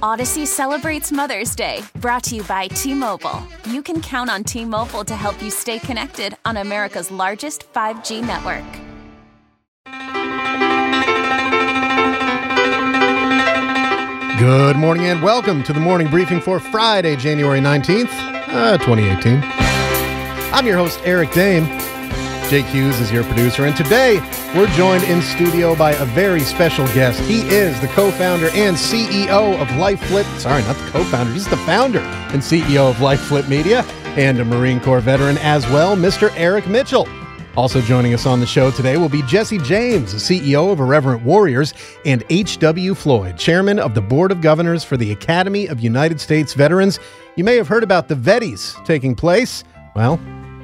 Odyssey celebrates Mother's Day, brought to you by T Mobile. You can count on T Mobile to help you stay connected on America's largest 5G network. Good morning and welcome to the morning briefing for Friday, January 19th, uh, 2018. I'm your host, Eric Dame. Jake Hughes is your producer, and today we're joined in studio by a very special guest. He is the co founder and CEO of LifeFlip. Sorry, not the co founder, he's the founder and CEO of LifeFlip Media and a Marine Corps veteran as well, Mr. Eric Mitchell. Also joining us on the show today will be Jesse James, the CEO of Irreverent Warriors, and H.W. Floyd, chairman of the Board of Governors for the Academy of United States Veterans. You may have heard about the Vetties taking place. Well,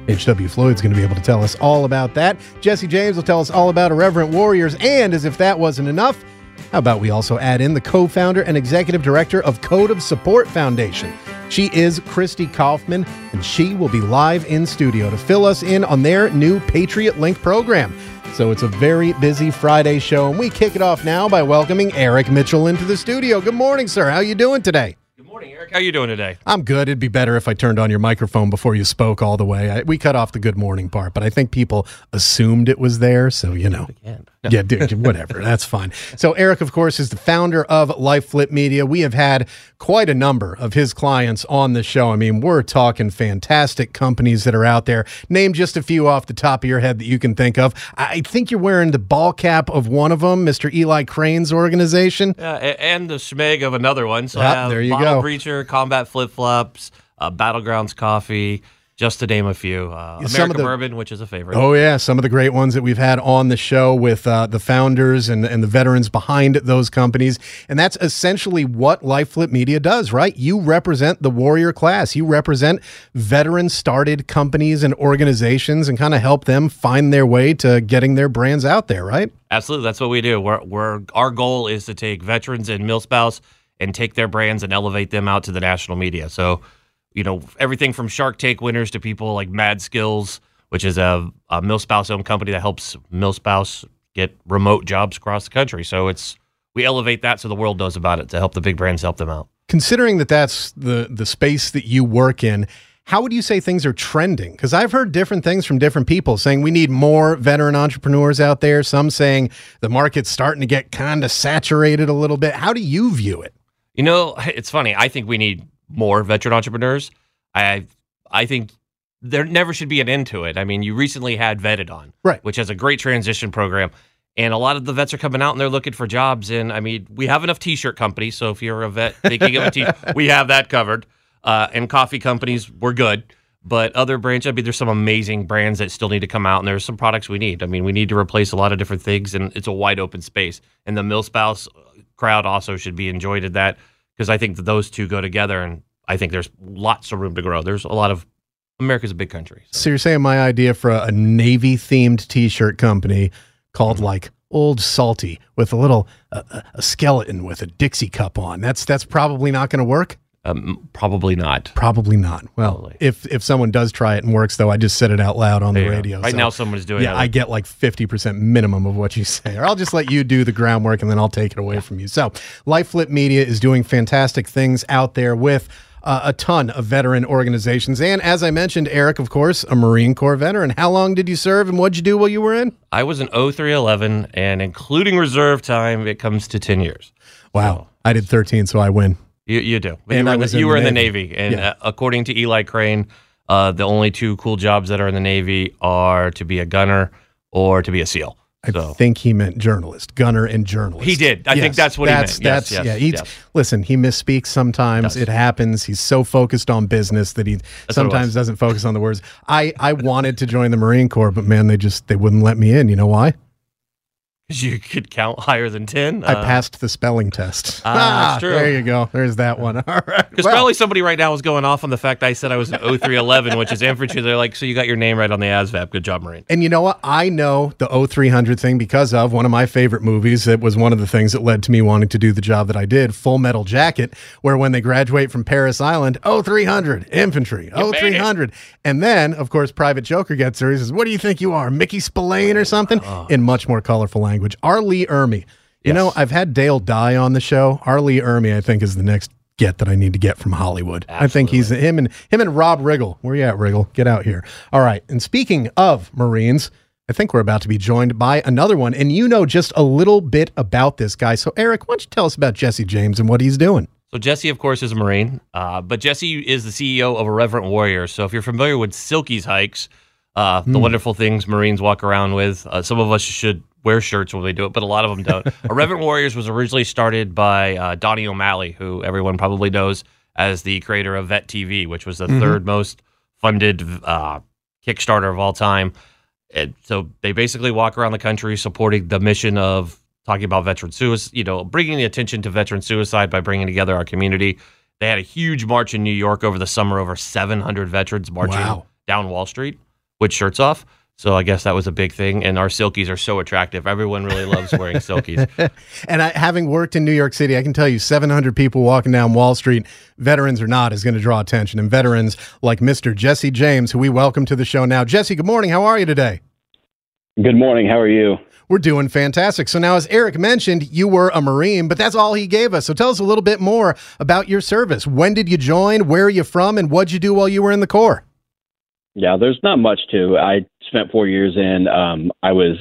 H.W. Floyd's going to be able to tell us all about that. Jesse James will tell us all about Irreverent Warriors. And as if that wasn't enough, how about we also add in the co founder and executive director of Code of Support Foundation? She is Christy Kaufmann, and she will be live in studio to fill us in on their new Patriot Link program. So it's a very busy Friday show, and we kick it off now by welcoming Eric Mitchell into the studio. Good morning, sir. How you doing today? Good morning, Eric. How you doing today? I'm good. It'd be better if I turned on your microphone before you spoke all the way. I, we cut off the good morning part, but I think people assumed it was there, so you know. Yeah, dude, whatever. That's fine. So, Eric, of course, is the founder of Life Flip Media. We have had quite a number of his clients on the show. I mean, we're talking fantastic companies that are out there. Name just a few off the top of your head that you can think of. I think you're wearing the ball cap of one of them, Mr. Eli Crane's organization. Yeah, and the shemagh of another one. So Yep, there you go. Breacher, Combat Flip Flops, uh, Battlegrounds Coffee, just to name a few. Uh, Yeah, some of American the- Bourbon, which is a favorite. Oh yeah, some of the great ones that we've had on the show with uh, the founders and and the veterans behind those companies, and that's essentially what LifeFlip Media does, right? You represent the warrior class. You represent veteran-started companies and organizations, and kind of help them find their way to getting their brands out there, right? Absolutely, that's what we do. We're, we're our goal is to take veterans and milspouse and take their brands and elevate them out to the national media. So, you know, everything from Shark Tank winners to people like Mad Skills, which is a, a milspouse owned company that helps milspouse get remote jobs across the country. So it's we elevate that so the world knows about it to help the big brands help them out. Considering that that's the the space that you work in. How would you say things are trending? Because I've heard different things from different people saying we need more veteran entrepreneurs out there. Some saying the market's starting to get kind of saturated a little bit. How do you view it? You know, it's funny. I think we need more veteran entrepreneurs. I I think there never should be an end to it. I mean, you recently had Vetted on, Right. which has a great transition program. And a lot of the vets are coming out and they're looking for jobs. And I mean, we have enough t-shirt companies. So if you're a vet thinking of a t-shirt, we have that covered. Uh, and coffee companies, we're good. But other brands, I mean, there's some amazing brands that still need to come out, and there's some products we need. I mean, we need to replace a lot of different things, and it's a wide open space. And the milspouse crowd also should be enjoyed at that because I think that those two go together, and I think there's lots of room to grow. There's a lot of America's a big country. So. So you're saying my idea for a, a navy themed T-shirt company called like Old Salty with a little uh, a- a skeleton with a Dixie cup on. That's that's probably not going to work. Um, probably not. Probably not. Well, Probably. if if someone does try it and works, though, I just said it out loud on There the go. radio. Right so- now, someone's doing it. yeah, it. I get like 50% minimum of what you say, or I'll just let you do the groundwork and then I'll take it away from you. So, LifeFlip Media is doing fantastic things out there with uh, a ton of veteran organizations. And as I mentioned, Eric, of course, a Marine Corps veteran. How long did you serve and what'd you do while you were in? I was an 0311, and including reserve time, it comes to 10 years. Wow. I did 13, so I win. You, you do. And you were, was in, in the, you were in the Navy. Navy. And Yeah. uh, according to Eli Crane, uh, the only two cool jobs that are in the Navy are to be a gunner or to be a SEAL. I So think he meant journalist, gunner and journalist. He did. I think that's what he meant. Yes, That's yes, yeah. Yes. Listen, he misspeaks sometimes. It happens. He's so focused on business that he what it sometimes doesn't focus on the words. I I wanted to join the Marine Corps, but man, they just they wouldn't let me in. You know why? 'Cause you could count higher than 10. I passed the spelling test. Ah, that's true. There you go. There's that one. All right. Because Well, probably somebody right now is going off on the fact I said I was an 0311, which is infantry. They're like, so you got your name right on the ASVAB. Good job, Marine. And you know what? I know the 0300 thing because of one of my favorite movies. It was one of the things that led to me wanting to do the job that I did, Full Metal Jacket, where when they graduate from Parris Island, 0300, infantry, it. 0300. And then, of course, Private Joker gets there. He says, What do you think you are, Mickey Spillane or something? Oh. In much more colorful language. R. Lee Ermey. You know, I've had Dale Dye on the show. R. Lee Ermey, I think, is the next get that I need to get from Hollywood. I think he's him and him and Rob Riggle. Where you at, Riggle? Get out here. All right. And speaking of Marines, I think we're about to be joined by another one, and you know just a little bit about this guy. So, Eric, why don't you tell us about Jesse James and what he's doing? So Jesse, of course, is a Marine, uh, but Jesse is the CEO of Irreverent Warriors. So if you're familiar with Silkies hikes, uh, the wonderful things Marines walk around with, uh, some of us should wear shirts when they do it, but a lot of them don't. Irreverent Warriors was originally started by uh, Donny O'Malley, who everyone probably knows as the creator of Vet TV, which was the third most funded uh, Kickstarter of all time. And so they basically walk around the country supporting the mission of talking about veteran suicide, you know, bringing the attention to veteran suicide by bringing together our community. They had a huge march in New York over the summer, over 700 veterans marching Wow. down Wall Street with shirts off. So I guess that was a big thing. And our silkies are so attractive. Everyone really loves wearing silkies. And I, having worked in New York City, I can tell you 700 people walking down Wall Street, veterans or not, is going to draw attention. And veterans like Mr. Jesse James, who we welcome to the show now. Jesse, good morning. How are you today? Good morning. How are you? We're doing fantastic. So now, as Eric mentioned, you were a Marine, but that's all he gave us. So tell us a little bit more about your service. When did you join? Where are you from? And what'd you do while you were in the Corps? Yeah, there's not much to. I spent four years in. Um, I was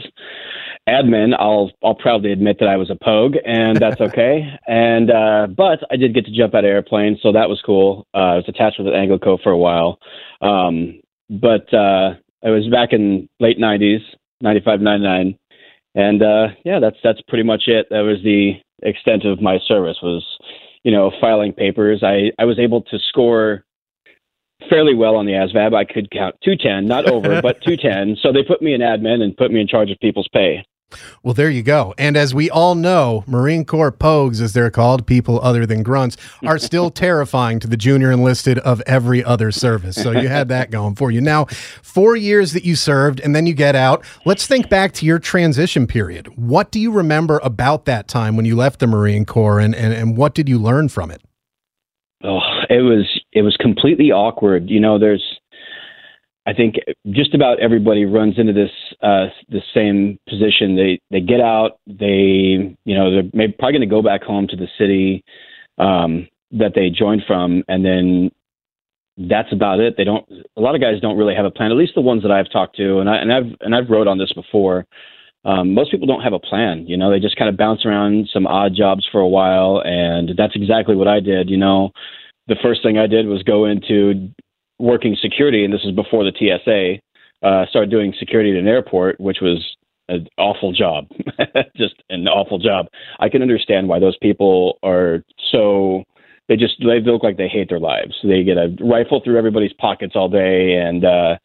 admin. I'll I'll proudly admit that I was a pogue, and that's okay. and uh, but I did get to jump out of airplanes, so that was cool. Uh, I was attached with ANGLICO for a while, um, but uh, I was back in late '90s, '95, '99, and uh, yeah, that's that's pretty much it. That was the extent of my service. Was you know filing papers. I I was able to score fairly well on the ASVAB. I could count 210, not over, but 210. So they put me in admin and put me in charge of people's pay. Well, there you go. And as we all know, Marine Corps pogues, as they're called, people other than grunts, are still terrifying to the junior enlisted of every other service. So you had that going for you. Now, four years that you served and then you get out. Let's think back to your transition period. What do you remember about that time when you left the Marine Corps and, and, and what did you learn from it? Oh, it was it was completely awkward. You know, there's I think just about everybody runs into this uh, the same position. They they get out. They you know they're maybe probably going to go back home to the city um, that they joined from, and then that's about it. They don't. A lot of guys don't really have a plan. At least the ones that I've talked to, and I and I've and I've wrote on this before. Um, most people don't have a plan. You know, they just kind of bounce around some odd jobs for a while, and that's exactly what I did. You know, the first thing I did was go into working security, and this is before the TSA. Uh, started doing security at an airport, which was an awful job, just an awful job. I can understand why those people are so. They just they look like they hate their lives. They get a rifle through everybody's pockets all day and uh,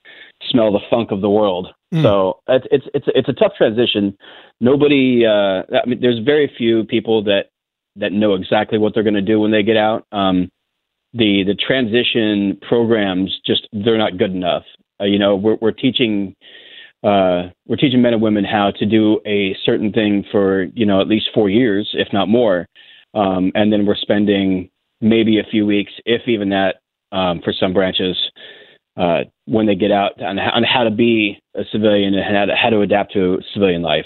smell the funk of the world. Mm. So it's it's it's it's a tough transition. Nobody, uh, I mean, there's very few people that that know exactly what they're going to do when they get out. Um, the the transition programs just they're not good enough. Uh, you know, we're we're teaching uh, we're teaching men and women how to do a certain thing for you know at least four years, if not more, um, and then we're spending maybe a few weeks, if even that, um, for some branches. Uh, when they get out on, on how to be a civilian and how to, how to adapt to civilian life.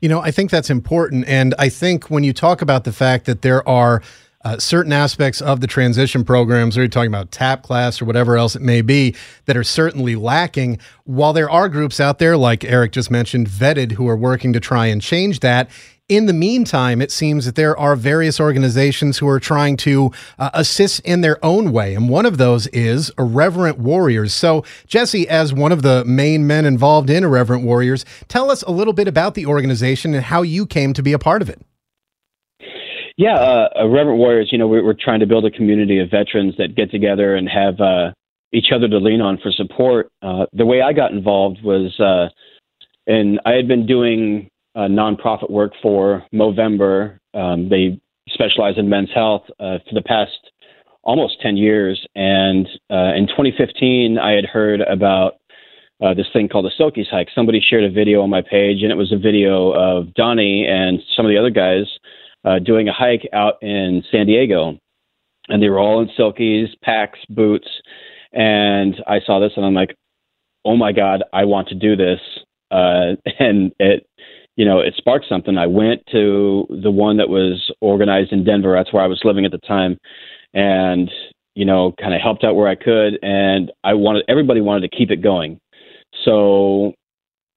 You know, I think that's important. And I think when you talk about the fact that there are uh, certain aspects of the transition programs, or you're talking about TAP class or whatever else it may be, that are certainly lacking, while there are groups out there, like Eric just mentioned, vetted, who are working to try and change that. In the meantime, it seems that there are various organizations who are trying to uh, assist in their own way. And one of those is Irreverent Warriors. So, Jesse, as one of the main men involved in Irreverent Warriors, tell us a little bit about the organization and how you came to be a part of it. Yeah, uh, uh, Reverent Warriors, you know, we're, we're trying to build a community of veterans that get together and have uh, each other to lean on for support. Uh, the way I got involved was, uh, and I had been doing uh, nonprofit work for Movember. Um, they specialize in men's health uh, for the past almost 10 years. And uh, in 2015, I had heard about uh, this thing called the Silkies hike. Somebody shared a video on my page, and it was a video of Donny and some of the other guys uh, doing a hike out in San Diego. And they were all in Silkies, packs, boots. And I saw this, and I'm like, oh my God, I want to do this. Uh, and it, you know, it sparked something. I went to the one that was organized in Denver. That's where I was living at the time, and you know, kind of helped out where I could. And I wanted everybody wanted to keep it going, so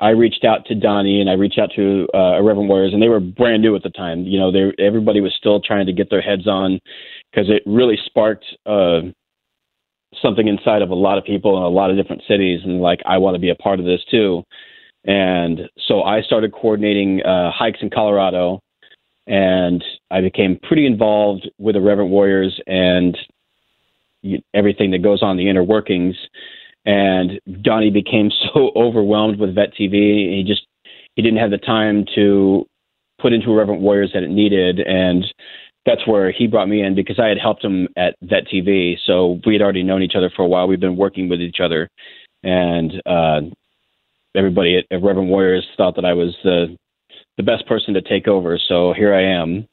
I reached out to Donny and I reached out to uh, Irreverent Warriors, and they were brand new at the time. You know, they everybody was still trying to get their heads on because it really sparked uh, something inside of a lot of people in a lot of different cities, and like I want to be a part of this too. And so I started coordinating uh, hikes in Colorado, and I became pretty involved with the Irreverent Warriors and everything that goes on the inner workings. And Donny became so overwhelmed with Vet TV, he just he didn't have the time to put into Irreverent Warriors that it needed, and that's where he brought me in because I had helped him at Vet TV. So we had already known each other for a while. We've been working with each other, and uh, everybody at, at Reverend Warriors thought that I was the the best person to take over. So here I am.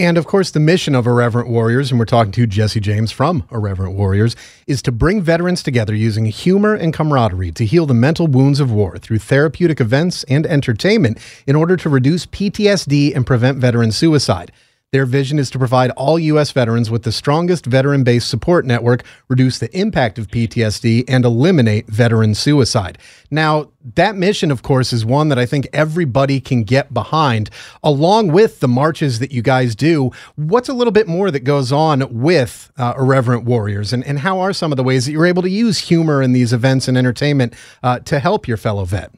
And of course, the mission of Irreverent Warriors, and we're talking to Jesse James from Irreverent Warriors, is to bring veterans together using humor and camaraderie to heal the mental wounds of war through therapeutic events and entertainment in order to reduce PTSD and prevent veteran suicide. Their vision is to provide all U.S. veterans with the strongest veteran based support network, reduce the impact of PTSD, and eliminate veteran suicide. Now, that mission, of course, is one that I think everybody can get behind, along with the marches that you guys do. What's a little bit more that goes on with uh, Irreverent Warriors, and, and how are some of the ways that you're able to use humor in these events and entertainment uh, to help your fellow vet?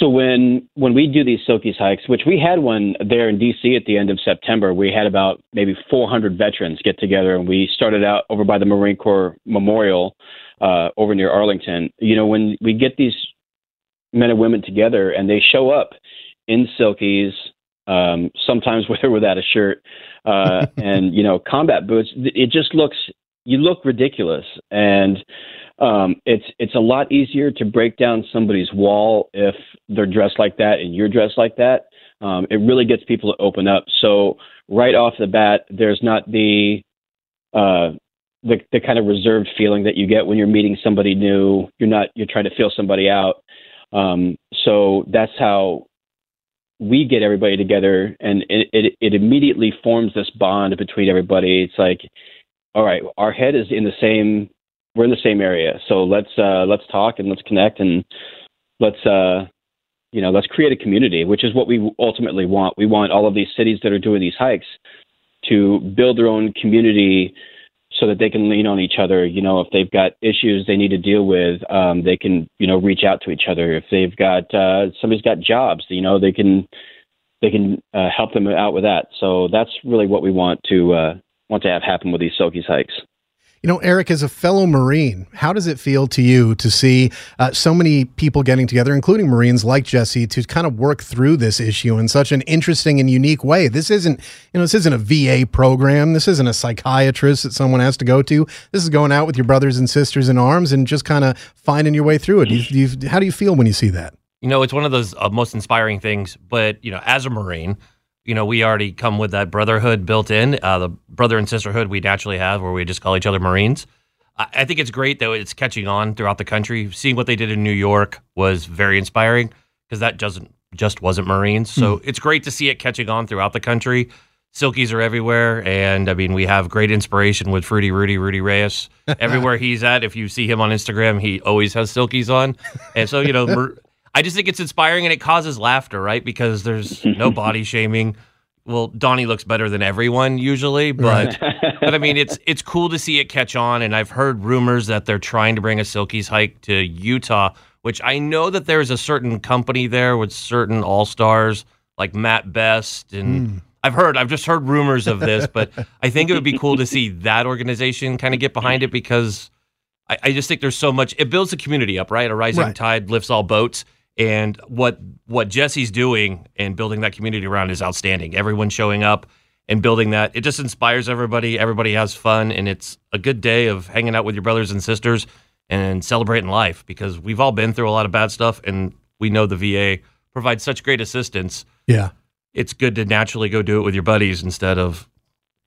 So when when we do these Silkies hikes, which we had one there in DC at the end of September, we had about maybe 400 veterans get together, and we started out over by the Marine Corps Memorial uh, over near Arlington. You know, when we get these men and women together and they show up in Silkies, um, sometimes with or without a shirt, uh, and you know, combat boots, it just looks you look ridiculous and um, it's it's a lot easier to break down somebody's wall if they're dressed like that and you're dressed like that. Um, it really gets people to open up. So right off the bat, there's not the uh, the the kind of reserved feeling that you get when you're meeting somebody new. You're not you're trying to feel somebody out. Um, so that's how we get everybody together, and it, it it immediately forms this bond between everybody. It's like, all right, our head is in the same we're in the same area, so let's uh, let's talk and let's connect and let's uh, you know let's create a community, which is what we ultimately want. We want all of these cities that are doing these hikes to build their own community so that they can lean on each other. You know, if they've got issues they need to deal with, um, they can you know reach out to each other. If they've got uh, somebody's got jobs, you know, they can they can uh, help them out with that. So that's really what we want to uh, want to have happen with these Silkies hikes. You know, Eric, as a fellow Marine, how does it feel to you to see uh, so many people getting together, including Marines like Jesse, to kind of work through this issue in such an interesting and unique way? This isn't, you know, this isn't a VA program. This isn't a psychiatrist that someone has to go to. This is going out with your brothers and sisters in arms and just kind of finding your way through it. You, you, how do you feel when you see that? You know, it's one of those uh, most inspiring things. But you know, as a Marine, you know, we already come with that brotherhood built in, uh, the brother and sisterhood we naturally have, where we just call each other Marines. I, I think it's great that it's catching on throughout the country. Seeing what they did in New York was very inspiring because that doesn't just wasn't Marines. So mm. it's great to see it catching on throughout the country. Silkies are everywhere, and I mean, we have great inspiration with Fruity Rudy, Rudy Reyes. Everywhere he's at, if you see him on Instagram, he always has silkies on, and so you know, I just think it's inspiring and it causes laughter, right? Because there's no body shaming. Well, Donny looks better than everyone usually, but but I mean it's it's cool to see it catch on and I've heard rumors that they're trying to bring a Silkies hike to Utah, which I know that there's a certain company there with certain all-stars like Matt Best and mm. I've heard I've just heard rumors of this, but I think it would be cool to see that organization kind of get behind it because I, I, just think there's so much it builds the community up, right? A rising right. tide lifts all boats and what what Jesse's doing and building that community around is outstanding. Everyone showing up and building that, it just inspires everybody. Everybody has fun, and it's a good day of hanging out with your brothers and sisters and celebrating life because we've all been through a lot of bad stuff, and we know the VA provides such great assistance. Yeah, it's good to naturally go do it with your buddies instead of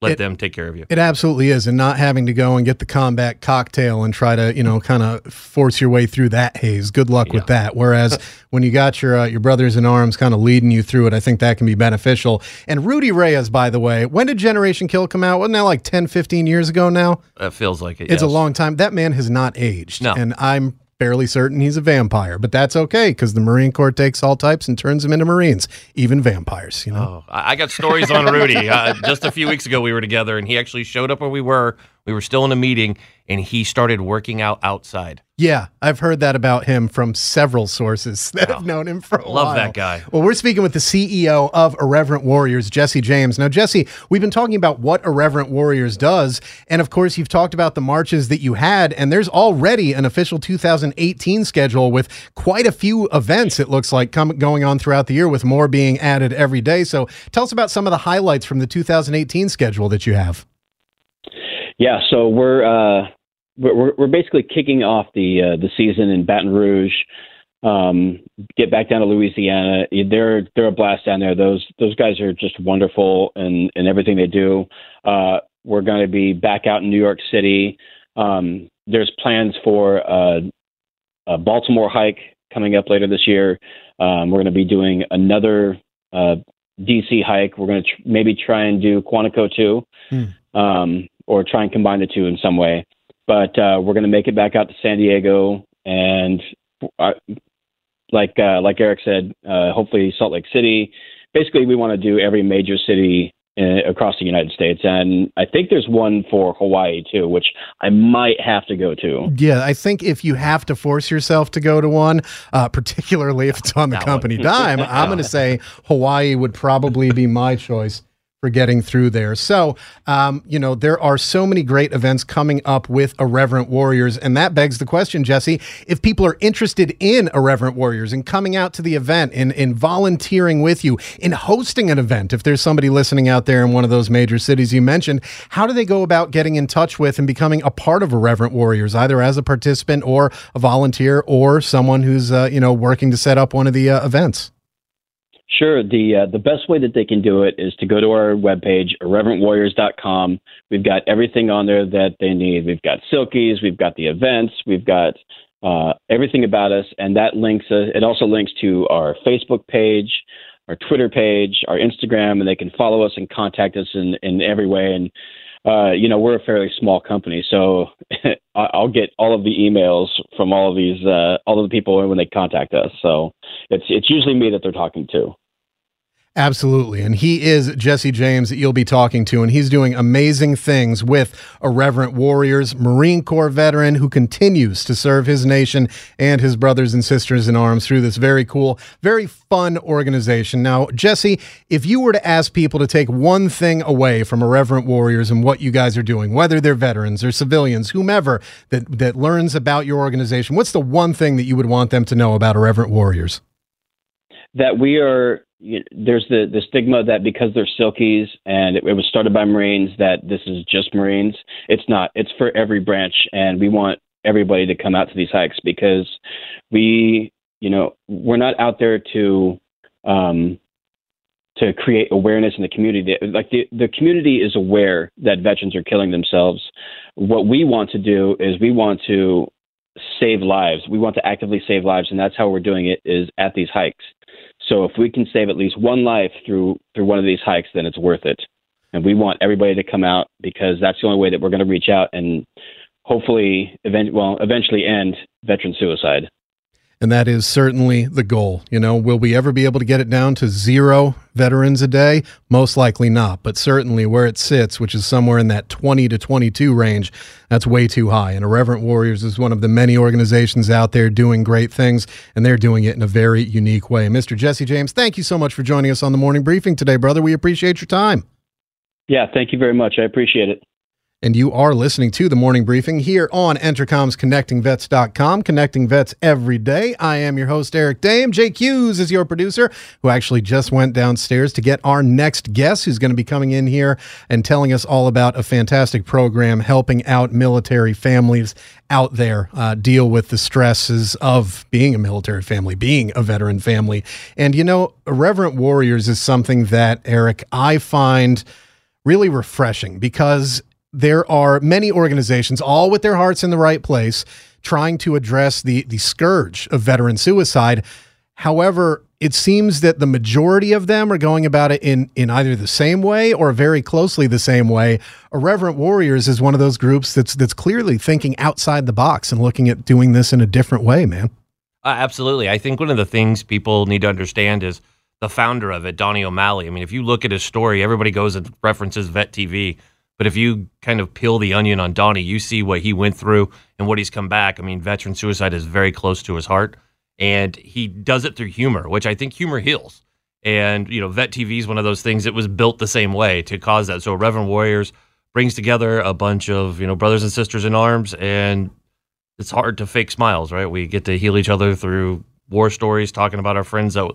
let It- them take care of you. It absolutely is, and not having to go and get the combat cocktail and try to, you know, kind of force your way through that haze. Good luck with that. Whereas when you got your uh, your brothers in arms kind of leading you through it, I think that can be beneficial. And Rudy Reyes, by the way, when did Generation Kill come out? Wasn't that like 10, 15 years ago now? That feels like it. It's a long time. That man has not aged. No. And I'm fairly certain he's a vampire, but that's okay because the Marine Corps takes all types and turns them into Marines, even vampires, you know? Oh, I got stories on Rudy. Uh, just a few weeks ago, we were together, and he actually showed up where we were. We were still in a meeting, and he started working out outside. Yeah, I've heard that about him from several sources that have known him for a while. Love that guy. Well, we're speaking with the CEO of Irreverent Warriors, Jesse James. Now, Jesse, we've been talking about what Irreverent Warriors does. And of course, you've talked about the marches that you had. And there's already an official 2018 schedule with quite a few events, it looks like, come, going on throughout the year, with more being added every day. So tell us about some of the highlights from the 2018 schedule that you have. Yeah, so we're uh, we're we're basically kicking off the uh, the season in Baton Rouge. Um, get back down to Louisiana. They're they're a blast down there. Those those guys are just wonderful and and everything they do. Uh, we're going to be back out in New York City. Um, there's plans for uh, a Baltimore hike coming up later this year. Um, we're going to be doing another uh, DC hike. We're going to tr- maybe try and do Quantico too, um, or try and combine the two in some way. But uh, we're going to make it back out to San Diego, and uh, like uh, like Eric said, uh, hopefully Salt Lake City. Basically, we want to do every major city uh, across the United States, and I think there's one for Hawaii too, which I might have to go to. Yeah, I think if you have to force yourself to go to one, uh, particularly if it's on the That company dime, I'm going to say Hawaii would probably be my choice for getting through there. So, um, you know, there are so many great events coming up with Irreverent Warriors. And that begs the question, Jesse, if people are interested in Irreverent Warriors and coming out to the event, in, in volunteering with you, in hosting an event, if there's somebody listening out there in one of those major cities you mentioned, how do they go about getting in touch with and becoming a part of Irreverent Warriors, either as a participant or a volunteer or someone who's, uh, you know, working to set up one of the uh, events? Sure. The uh, the best way that they can do it is to go to our webpage, irreverentwarriors.com. We've got everything on there that they need. We've got Silkies, we've got the events, we've got uh, everything about us, and that links. Uh, it also links to our Facebook page, our Twitter page, our Instagram, and they can follow us and contact us in in every way. And uh, you know, we're a fairly small company, so I'll get all of the emails from all of these, uh, all of the people when they contact us. So it's it's usually me that they're talking to. Absolutely. And he is Jesse James that you'll be talking to. And he's doing amazing things with Irreverent Warriors, Marine Corps veteran who continues to serve his nation and his brothers and sisters in arms through this very cool, very fun organization. Now, Jesse, if you were to ask people to take one thing away from Irreverent Warriors and what you guys are doing, whether they're veterans or civilians, whomever that, that learns about your organization, what's the one thing that you would want them to know about Irreverent Warriors? that we are there's the the stigma that because they're silkies and it, it was started by marines that this is just marines. It's not. It's for every branch and we want everybody to come out to these hikes because we you know we're not out there to um to create awareness in the community. Like the the community is aware that veterans are killing themselves. What we want to do is we want to save lives. We want to actively save lives and that's how we're doing it is at these hikes so if we can save at least one life through through one of these hikes, then it's worth it. And we want everybody to come out because that's the only way that we're going to reach out and hopefully, event, well, eventually end veteran suicide. And that is certainly the goal. You know, will we ever be able to get it down to zero veterans a day? Most likely not. But certainly where it sits, which is somewhere in that 20 to 22 range, that's way too high. And Irreverent Warriors is one of the many organizations out there doing great things, and they're doing it in a very unique way. Mr. Jesse James, thank you so much for joining us on the morning briefing today, brother. We appreciate your time. Yeah, thank you very much. I appreciate it. And you are listening to the morning briefing here on Entercom's ConnectingVets.com, connecting vets every day. I am your host, Eric Dame. Jake Hughes is your producer, who actually just went downstairs to get our next guest, who's going to be coming in here and telling us all about a fantastic program helping out military families out there uh, deal with the stresses of being a military family, being a veteran family. And, you know, Reverent Warriors is something that, Eric, I find really refreshing because there are many organizations, all with their hearts in the right place, trying to address the the scourge of veteran suicide. However, it seems that the majority of them are going about it in in either the same way or very closely the same way. Irreverent Warriors is one of those groups that's that's clearly thinking outside the box and looking at doing this in a different way, man. Uh, absolutely. I think one of the things people need to understand is the founder of it, Donny O'Malley. I mean, if you look at his story, everybody goes and references Vet TV. But if you kind of peel the onion on Donny, you see what he went through and what he's come back. I mean, veteran suicide is very close to his heart and he does it through humor, which I think humor heals. And you know, Vet TV is one of those things that was built the same way to cause that. So Reverend Warriors brings together a bunch of you know brothers and sisters in arms, and it's hard to fake smiles, right? We get to heal each other through war stories, talking about our friends that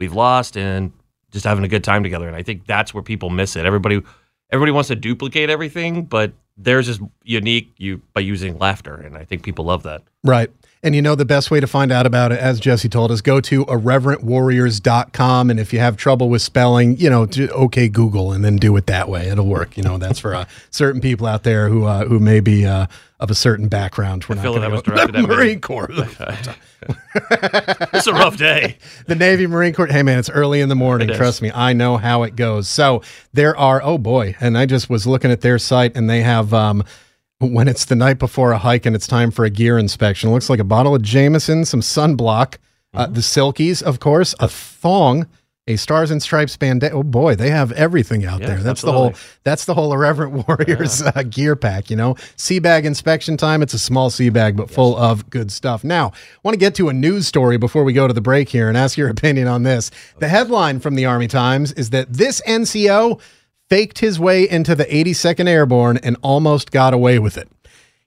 we've lost, and just having a good time together. And I think that's where people miss it. Everybody, everybody wants to duplicate everything, but theirs is unique you by using laughter, and I think people love that. Right. And you know, the best way to find out about it, as Jesse told us, go to irreverentwarriors.com. And if you have trouble with spelling, you know, okay, Google, and then do it that way. It'll work. You know, that's for uh, certain people out there who uh, who may be uh, of a certain background. We're I feel not that was directed at Marine Corps. it's a rough day. the Navy Marine Corps. Hey, man, it's early in the morning. Trust me, I know how it goes. So there are, oh boy. And I just was looking at their site and they have, um, when it's the night before a hike and it's time for a gear inspection. It looks like a bottle of Jameson, some sunblock, uh, mm-hmm. the Silkies, of course, a thong, a Stars and Stripes bandana. Oh boy, they have everything out there. That's absolutely. the whole. That's the whole Irreverent Warriors yeah. uh, gear pack. You know, sea bag inspection time. It's a small sea bag, but yes. full of good stuff. Now, I want to get to a news story before we go to the break here and ask your opinion on this. The headline from the Army Times is that this NCO faked his way into the 82nd Airborne and almost got away with it.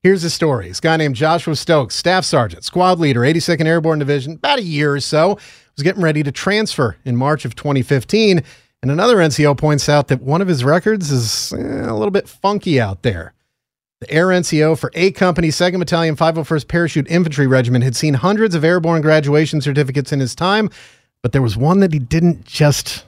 Here's the story. This guy named Joshua Stokes, Staff Sergeant, Squad Leader, 82nd Airborne Division, about a year or so, was getting ready to transfer in March of 2015. And another NCO points out that one of his records is eh, a little bit funky out there. The Air NCO for A Company, 2nd Battalion, 501st Parachute Infantry Regiment had seen hundreds of airborne graduation certificates in his time, but there was one that he didn't just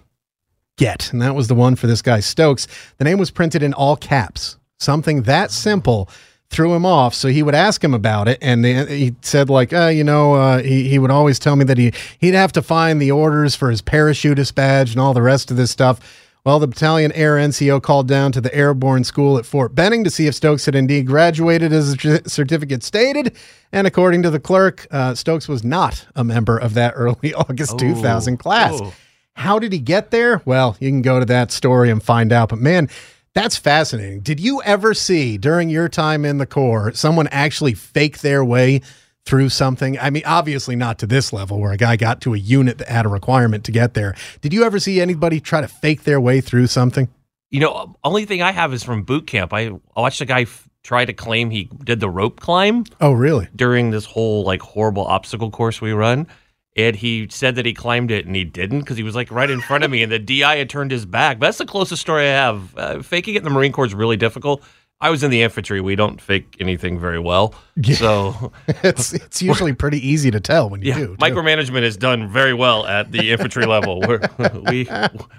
get. And that was the one for this guy, Stokes. The name was printed in all caps. Something that simple threw him off. So he would ask him about it. And he said, like, uh, you know, uh, he, he would always tell me that he, he'd have to find the orders for his parachutist badge and all the rest of this stuff. Well, the battalion air NCO called down to the airborne school at Fort Benning to see if Stokes had indeed graduated as the certificate stated. And according to the clerk, uh, Stokes was not a member of that early August oh, 2000 class. Oh. How did he get there? Well, you can go to that story and find out. But man, that's fascinating. Did you ever see during your time in the Corps someone actually fake their way through something? I mean, obviously not to this level where a guy got to a unit that had a requirement to get there. Did you ever see anybody try to fake their way through something? You know, only thing I have is from boot camp. I watched a guy f- try to claim he did the rope climb. Oh, really? During this whole like horrible obstacle course we run and he said that he climbed it and he didn't because he was like right in front of me and the DI had turned his back. But that's the closest story I have. Uh, faking it in the Marine Corps is really difficult. I was in the infantry. We don't fake anything very well. Yeah. So it's it's usually pretty easy to tell when you yeah, do. Too. Micromanagement is done very well at the infantry level. We're we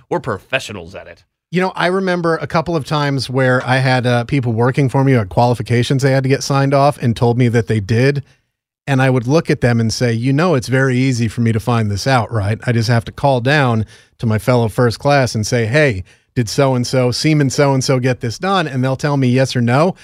we're professionals at it. You know, I remember a couple of times where I had uh, people working for me at qualifications they had to get signed off and told me that they did and I would look at them and say, you know, it's very easy for me to find this out, right? I just have to call down to my fellow first class and say, hey, did so and so, Seaman so and so get this done? And they'll tell me yes or no.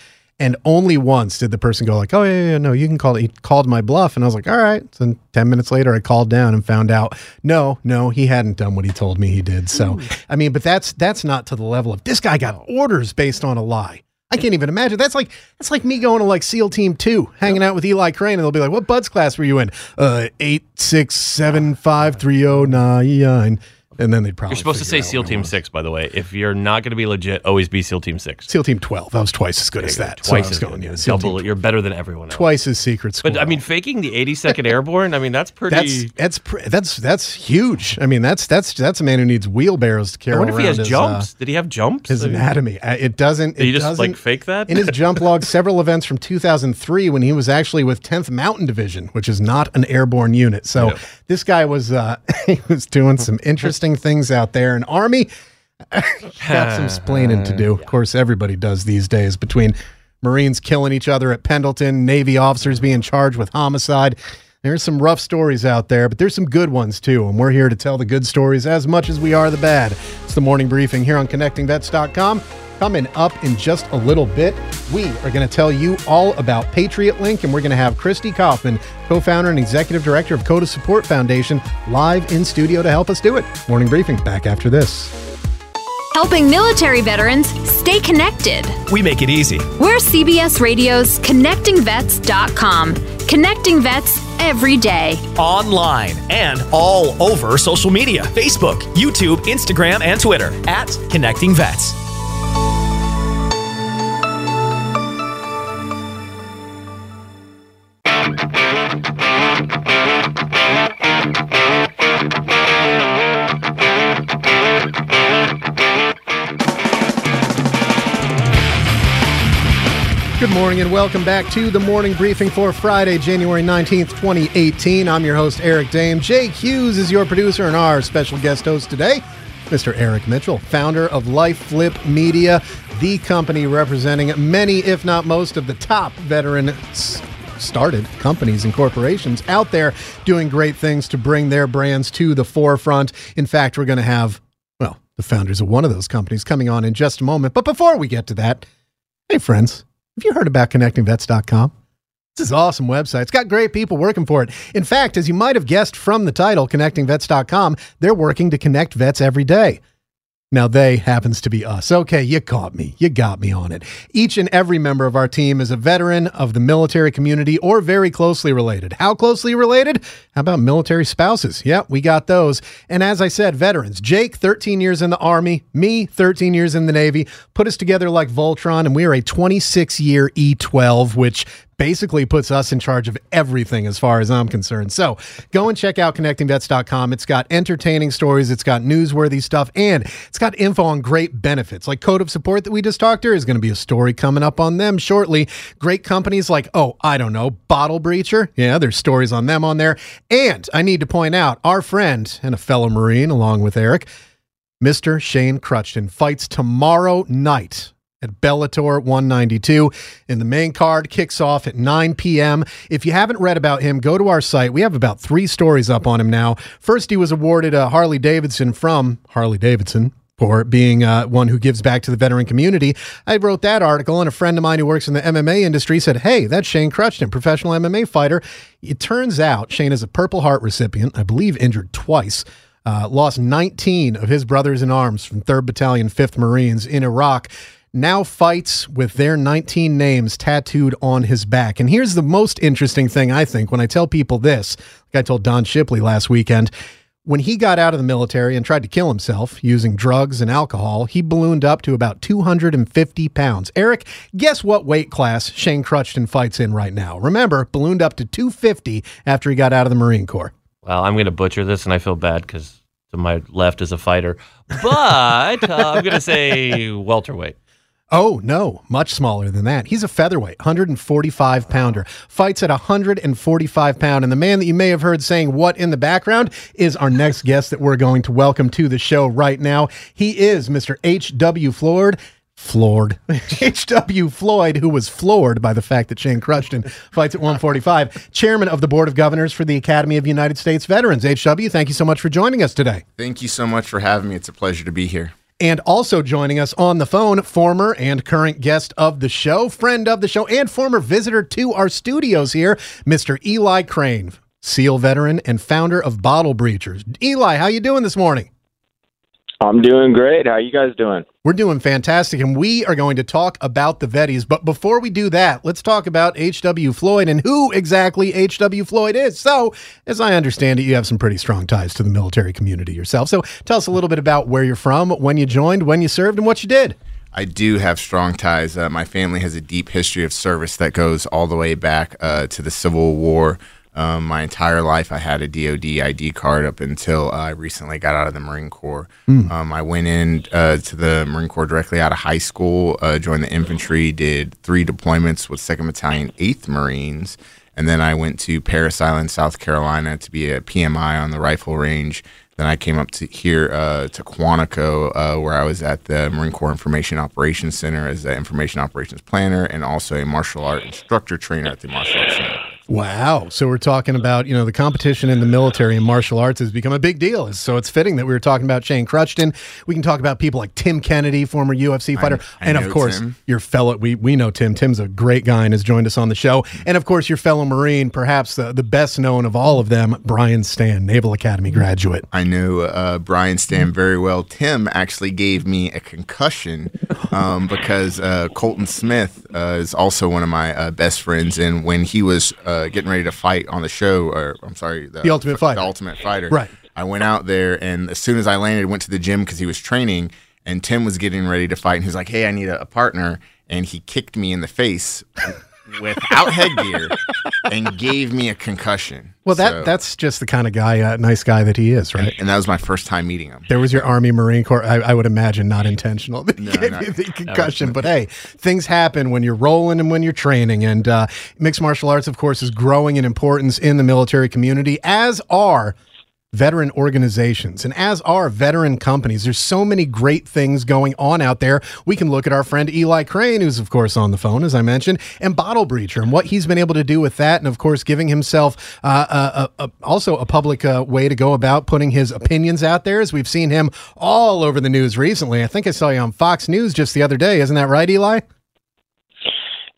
And only once did the person go like, "Oh yeah, yeah, no, you can call it." He called my bluff, and I was like, "All right." So ten minutes later, I called down and found out, no, no, he hadn't done what he told me he did. So, I mean, but that's that's not to the level of this guy got orders based on a lie. I can't even imagine. That's like that's like me going to like SEAL Team Two, hanging out with Eli Crane, and they'll be like, "What BUD/S class were you in?" Uh, eight six seven five three zero nine and then they'd probably. You're supposed to say SEAL Team Six, by the way. If you're not going to be legit, always be SEAL Team Six. SEAL Team Twelve. I was twice as good as that. Twice so as going, good. Yeah, Double. You're better than everyone else. Twice as secret school. But I mean, faking the 82nd Airborne. I mean, that's pretty. That's that's that's that's huge. I mean, that's that's that's a man who needs wheelbarrows to carry. I wonder if he has his, jumps. Uh, Did he have jumps? His anatomy. Uh, it doesn't. Did he just like fake that in his jump log? Several events from 2003 when he was actually with 10th Mountain Division, which is not an airborne unit. So this guy was uh, he was doing some interesting things out there there. And Army, Got some splaining to do. Of course, everybody does these days between Marines killing each other at Pendleton, Navy officers being charged with homicide. There's some rough stories out there, but there's some good ones too. And we're here to tell the good stories as much as we are the bad. It's the morning briefing here on connectingvets.com. Coming up in just a little bit, we are going to tell you all about Patriot Link, and we're going to have Christy Kaufmann, co founder and executive director of Code of Support Foundation, live in studio to help us do it. Morning briefing back after this. Helping military veterans stay connected. We make it easy. We're CBS Radio's ConnectingVets.com. Connecting vets every day. Online and all over social media Facebook, YouTube, Instagram, and Twitter at Connecting Vets. Morning and welcome back to the morning briefing for Friday, January 19th, 2018. I'm your host, Eric Dame. Jake Hughes is your producer and our special guest host today, Mr. Eric Mitchell, founder of Life Flip Media, the company representing many, if not most, of the top veteran started companies and corporations out there doing great things to bring their brands to the forefront. In fact, we're going to have, well, the founders of one of those companies coming on in just a moment. But before we get to that, hey, friends. Have you heard about connectingvets.com? This is an awesome website. It's got great people working for it. In fact, as you might have guessed from the title, connectingvets.com, they're working to connect vets every day. Now, they happens to be us. Okay, you caught me. You got me on it. Each and every member of our team is a veteran of the military community or very closely related. How closely related? How about military spouses? Yeah, we got those. And as I said, veterans. Jake, 13 years in the Army, me, 13 years in the Navy, put us together like Voltron, and we are a 26 year E12, which basically puts us in charge of everything as far as I'm concerned. So go and check out connectingvets.com. It's got entertaining stories, it's got newsworthy stuff, and it's got info on great benefits. Like Code of Support that we just talked to is going to be a story coming up on them shortly. Great companies like, oh, I don't know, Bottle Breacher. Yeah, there's stories on them on there. And I need to point out our friend and a fellow Marine, along with Eric, Mr. Shane Kruchten, fights tomorrow night at Bellator 192. And the main card kicks off at 9 p.m. If you haven't read about him, go to our site. We have about three stories up on him now. First, he was awarded a Harley Davidson from Harley Davidson. For being uh, one who gives back to the veteran community. I wrote that article, and a friend of mine who works in the MMA industry said, Hey, that's Shane Kruchten, professional MMA fighter. It turns out Shane is a Purple Heart recipient, I believe injured twice. Uh, lost 19 of his brothers in arms from 3rd Battalion, 5th Marines in Iraq now fights with their 19 names tattooed on his back. And here's the most interesting thing, I think, when I tell people this, like I told Don Shipley last weekend. When he got out of the military and tried to kill himself using drugs and alcohol, he ballooned up to about 250 pounds. Eric, guess what weight class Shane Kruchten fights in right now? Remember, ballooned up to 250 after he got out of the Marine Corps. Well, I'm going to butcher this, and I feel bad because to my left is a fighter, but uh, I'm going to say welterweight. Oh, no, much smaller than that. He's a featherweight, 145 pounder, fights at 145 pound. And the man that you may have heard saying what in the background is our next guest that we're going to welcome to the show right now. He is Mr. H.W. Floyd. Floored. H.W. Floyd, who was floored by the fact that Shane Kruchten fights at 145, chairman of the Board of Governors for the Academy of United States Veterans. H.W., thank you so much for joining us today. Thank you so much for having me. It's a pleasure to be here. And also joining us on the phone, former and current guest of the show, friend of the show, and former visitor to our studios here, Mr. Eli Crane, SEAL veteran and founder of Bottle Breachers. Eli, how you doing this morning? I'm doing great. How you guys doing? We're doing fantastic, and we are going to talk about the Vetties. But before we do that, let's talk about H.W. Floyd and who exactly H.W. Floyd is. So, as I understand it, you have some pretty strong ties to the military community yourself. So, tell us a little bit about where you're from, when you joined, when you served, and what you did. I do have strong ties. Uh, my family has a deep history of service that goes all the way back uh, to the Civil War. Um, my entire life, I had a DoD ID card up until I recently got out of the Marine Corps. Mm. Um, I went in uh, to the Marine Corps directly out of high school, uh, joined the infantry, did three deployments with 2nd Battalion, 8th Marines, and then I went to Parris Island, South Carolina to be a PMI on the rifle range. Then I came up to here uh, to Quantico, uh, where I was at the Marine Corps Information Operations Center as an information operations planner and also a martial art instructor trainer at the martial arts center. Wow. So we're talking about, you know, the competition in the military and martial arts has become a big deal. So it's fitting that we were talking about Shane Kruchten. We can talk about people like Tim Kennedy, former UFC fighter. I and of course, Tim. your fellow, we, we know Tim. Tim's a great guy and has joined us on the show. And of course, your fellow Marine, perhaps the, the best known of all of them, Brian Stann, Naval Academy graduate. I knew uh, Brian Stann very well. Tim actually gave me a concussion um, because uh, Colton Smith uh, is also one of my uh, best friends, and when he was uh, Uh, getting ready to fight on the show, or I'm sorry, The Ultimate Fighter. the Ultimate Fighter, Right. I went out there, and as soon as I landed, went to the gym because he was training, and Tim was getting ready to fight, and he was like, "Hey, I need a, a partner," and he kicked me in the face. Without headgear, and gave me a concussion. Well, that So- that's just the kind of guy, uh, nice guy that he is, right? and that was my first time meeting him. There was your Army Marine Corps. I, I would imagine not intentional. They No, gave not- you the concussion, but hey, things happen when you're rolling and when you're training. And uh, mixed martial arts, of course, is growing in importance in the military community, as are veteran organizations and as are veteran companies. There's so many great things going on out there. We can look at our friend Eli Crane, who's of course on the phone, as I mentioned, and Bottle Breacher and what he's been able to do with that, and of course giving himself uh, uh, uh, also a public uh, way to go about putting his opinions out there. As we've seen him all over the news recently. I think I saw you on Fox News just the other day. Isn't that right, Eli?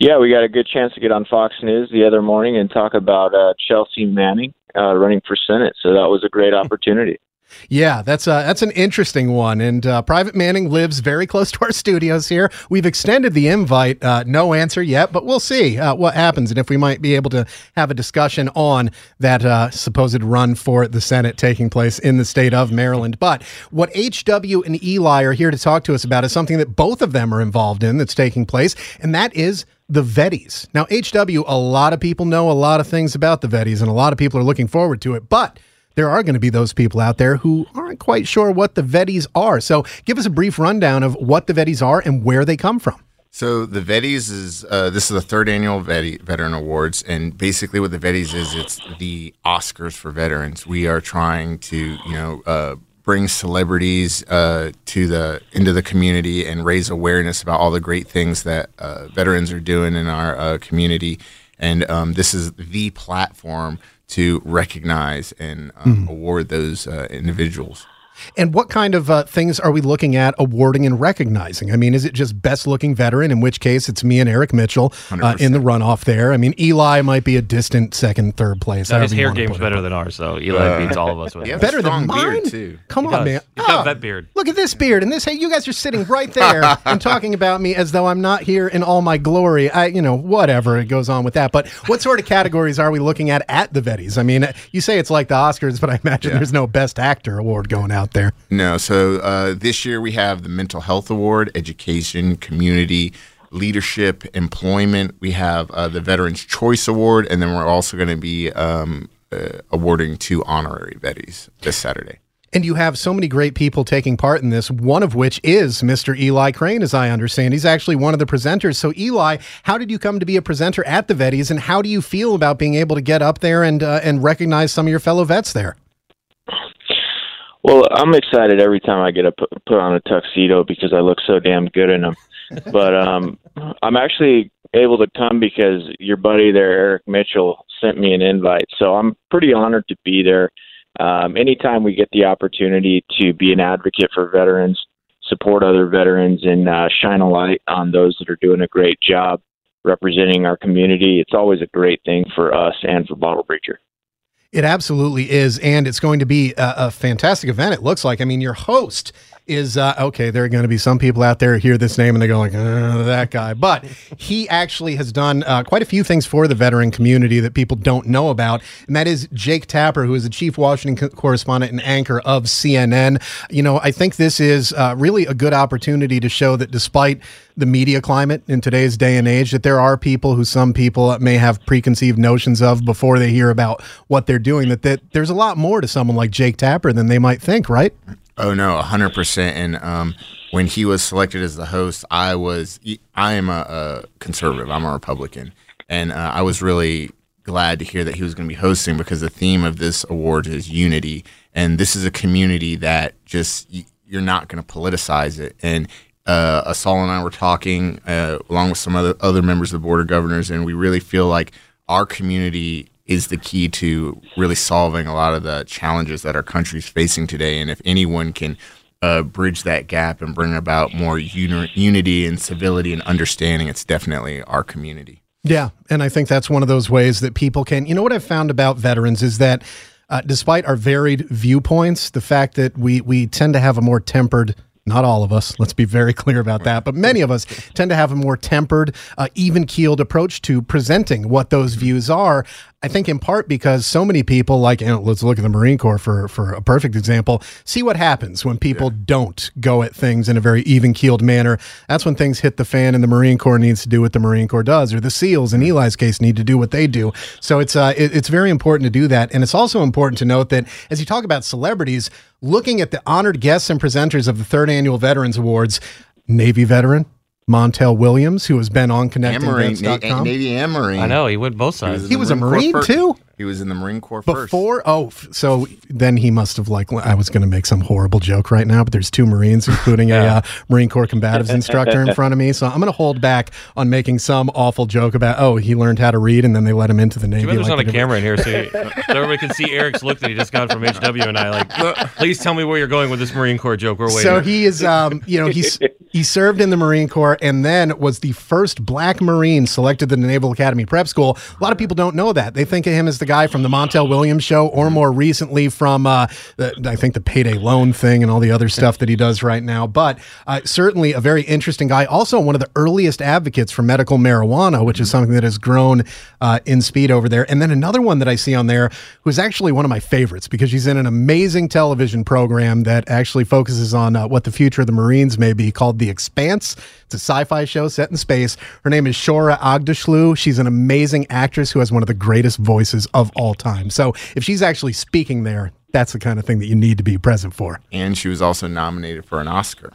Yeah, we got a good chance to get on Fox News the other morning and talk about uh, Chelsea Manning uh, running for Senate. So that was a great opportunity. Yeah, that's uh, that's an interesting one. And uh, Private Manning lives very close to our studios here. We've extended the invite. Uh, no answer yet, but we'll see uh, what happens and if we might be able to have a discussion on that uh, supposed run for the Senate taking place in the state of Maryland. But what HW and Eli are here to talk to us about is something that both of them are involved in that's taking place, and that is the Vetties. Now, HW, a lot of people know a lot of things about the Vetties, and a lot of people are looking forward to it, but there are going to be those people out there who aren't quite sure what the Vetties are. So give us a brief rundown of what the Vetties are and where they come from. So the Vetties is uh, this is the third annual Vetti, Veteran Awards, and basically what the Vetties is, it's the Oscars for veterans. We are trying to, you know, uh, bring celebrities uh, to the into the community and raise awareness about all the great things that uh, veterans are doing in our uh, community. And um, this is the platform to recognize and um, award those uh, individuals. And what kind of uh, things are we looking at awarding and recognizing? I mean, is it just best looking veteran, in which case it's me and Eric Mitchell uh, in the runoff there? I mean, Eli might be a distant second, third place. Now, his however you hair game's put it, better than ours, though. Eli beats all of us with Yeah. it. Better than Strong beard, mine? too. Come He on, does. man. He's got Oh, a vet beard. Look at this beard and this. Hey, you guys are sitting right there and talking about me as though I'm not here in all my glory. I, you know, whatever it goes on with that. But what sort of categories are we looking at at the Vetties? I mean, you say it's like the Oscars, but I imagine Yeah. there's no Best Actor award going out there. No, so uh, this year we have the Mental Health Award, Education, Community, Leadership, Employment. We have uh, the Veterans Choice Award, and then we're also going to be um, uh, awarding two honorary Vettys this Saturday. And you have so many great people taking part in this, one of which is Mr. Eli Crane, as I understand. He's actually one of the presenters. So, Eli, how did you come to be a presenter at the Vetties, and how do you feel about being able to get up there and, uh, and recognize some of your fellow vets there? Well, I'm excited every time I get to put, put on a tuxedo because I look so damn good in them. but um, I'm actually able to come because your buddy there, Eric Mitchell, sent me an invite. So I'm pretty honored to be there. Um, anytime we get the opportunity to be an advocate for veterans, support other veterans, and uh, shine a light on those that are doing a great job representing our community, it's always a great thing for us and for Bottle Breacher. It absolutely is, and it's going to be a, a fantastic event. It looks like. I mean, your host is uh, okay. There are going to be some people out there hear this name and they go like, uh, "That guy," but he actually has done uh, quite a few things for the veteran community that people don't know about, and that is Jake Tapper, who is the chief Washington co- correspondent and anchor of CNN. You know, I think this is uh, really a good opportunity to show that despite the media climate in today's day and age that there are people who some people may have preconceived notions of before they hear about what they're doing that, that there's a lot more to someone like Jake Tapper than they might think, right? Oh no, hundred percent. And um, when he was selected as the host, I was I am a, a conservative. I'm a Republican, and uh, I was really glad to hear that he was going to be hosting because the theme of this award is unity, and this is a community that just you're not going to politicize it. And uh, Asal and I were talking uh, along with some other other members of the board of governors, and we really feel like our community is the key to really solving a lot of the challenges that our country's facing today. And if anyone can uh, bridge that gap and bring about more uni- unity and civility and understanding, it's definitely our community. Yeah, and I think that's one of those ways that people can. You know what I've found about veterans is that uh, despite our varied viewpoints, the fact that we we tend to have a more tempered not all of us, let's be very clear about that, but many of us tend to have a more tempered, uh, even keeled approach to presenting what those views are. I think in part because so many people, like, you know, let's look at the Marine Corps for, for a perfect example, see what happens when people don't go at things in a very even keeled manner. That's when things hit the fan, and the Marine Corps needs to do what the Marine Corps does, or the SEALs in Eli's case need to do what they do. So it's uh, it, it's very important to do that, and it's also important to note that as you talk about celebrities, looking at the honored guests and presenters of the third annual Veterans Awards, Navy veteran. Montel Williams, who has been on And Marine, connectingvets.com. Na- Navy and Marine. I know he went both sides. in He was a Marine first. too? He was in the Marine Corps first. Before, oh, so then he must have like. I was going to make some horrible joke right now, but there's two Marines, including a uh, Marine Corps combatives instructor in front of me. So I'm going to hold back on making some awful joke about. Oh, he learned how to read, and then they let him into the Navy. Too there's like not a they camera in here so, you- so everybody can see Eric's look that he just got from HW and I. Like, please tell me where you're going with this Marine Corps joke. We're waiting. So he is, um, you know, he's he served in the Marine Corps and then was the first Black Marine selected to the Naval Academy Prep School. A lot of people don't know that. They think of him as the guy from the Montel Williams show, or more recently from, uh, the, I think, the payday loan thing and all the other stuff that he does right now. But uh, certainly a very interesting guy. Also, one of the earliest advocates for medical marijuana, which is something that has grown uh, in speed over there. And then another one that I see on there who's actually one of my favorites because she's in an amazing television program that actually focuses on uh, what the future of the Marines may be called The Expanse. It's a sci-fi show set in space. Her name is Shohreh Aghdashloo. She's an amazing actress who has one of the greatest voices of all time. So if she's actually speaking there, that's the kind of thing that you need to be present for. and she was also nominated for an Oscar.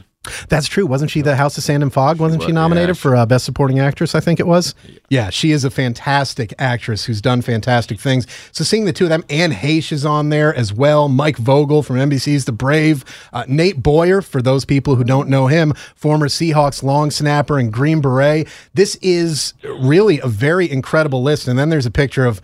That's true. Wasn't she the House of Sand and Fog? Wasn't she was, nominated yeah. for uh, Best Supporting Actress? I think it was. Yeah, she is a fantastic actress who's done fantastic things. So seeing the two of them, Anne Heche is on there as well. Mike Vogel from NBC's The Brave. Uh, Nate Boyer, for those people who don't know him, former Seahawks long snapper and Green Beret. This is really a very incredible list. And then there's a picture of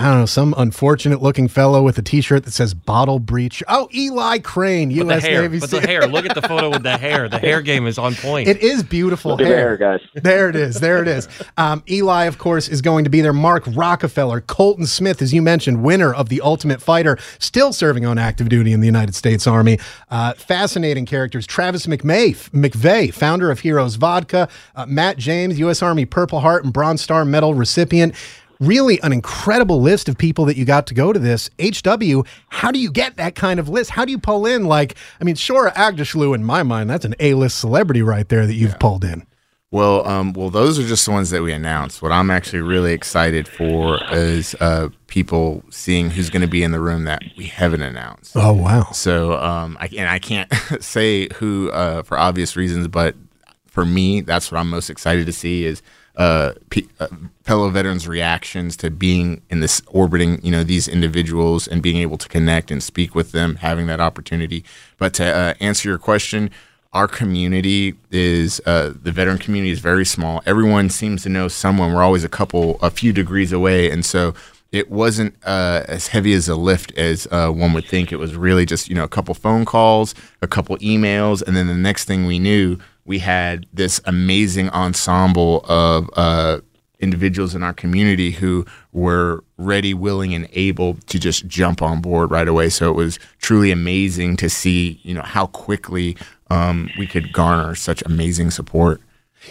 I don't know, some unfortunate looking fellow with a t shirt that says bottle breach. Oh, Eli Crane, but U.S. hair, Navy but the hair. Look at the photo with the hair. The hair game is on point. It is beautiful Look at the hair. hair, guys. There it is. There it is. Um, Eli, of course, is going to be there. Mark Rockefeller, Colton Smith, as you mentioned, winner of the Ultimate Fighter, still serving on active duty in the United States Army. Uh, fascinating characters. Travis McMay, McVey, founder of Heroes Vodka. Uh, Matt James, U.S. Army Purple Heart and Bronze Star Medal recipient. Really, an incredible list of people that you got to go to this. HW, how do you get that kind of list? How do you pull in, like, I mean, Shohreh Aghdashloo, in my mind, that's an A list celebrity right there that you've pulled in. Well, um, well, those are just the ones that we announced. What I'm actually really excited for is uh, people seeing who's going to be in the room that we haven't announced. Oh, wow. So, um, I, and I can't say who uh, for obvious reasons, but for me, that's what I'm most excited to see is uh, pe uh, fellow veterans' reactions to being in this orbiting, you know, these individuals and being able to connect and speak with them, having that opportunity. But to uh, answer your question, our community is uh, the veteran community is very small. Everyone seems to know someone. We're always a couple, a few degrees away, and so it wasn't uh, as heavy as a lift as uh, one would think. It was really just you know a couple phone calls, a couple emails, and then the next thing we knew, we had this amazing ensemble of uh, individuals in our community who were ready, willing, and able to just jump on board right away. So it was truly amazing to see you know how quickly um, we could garner such amazing support.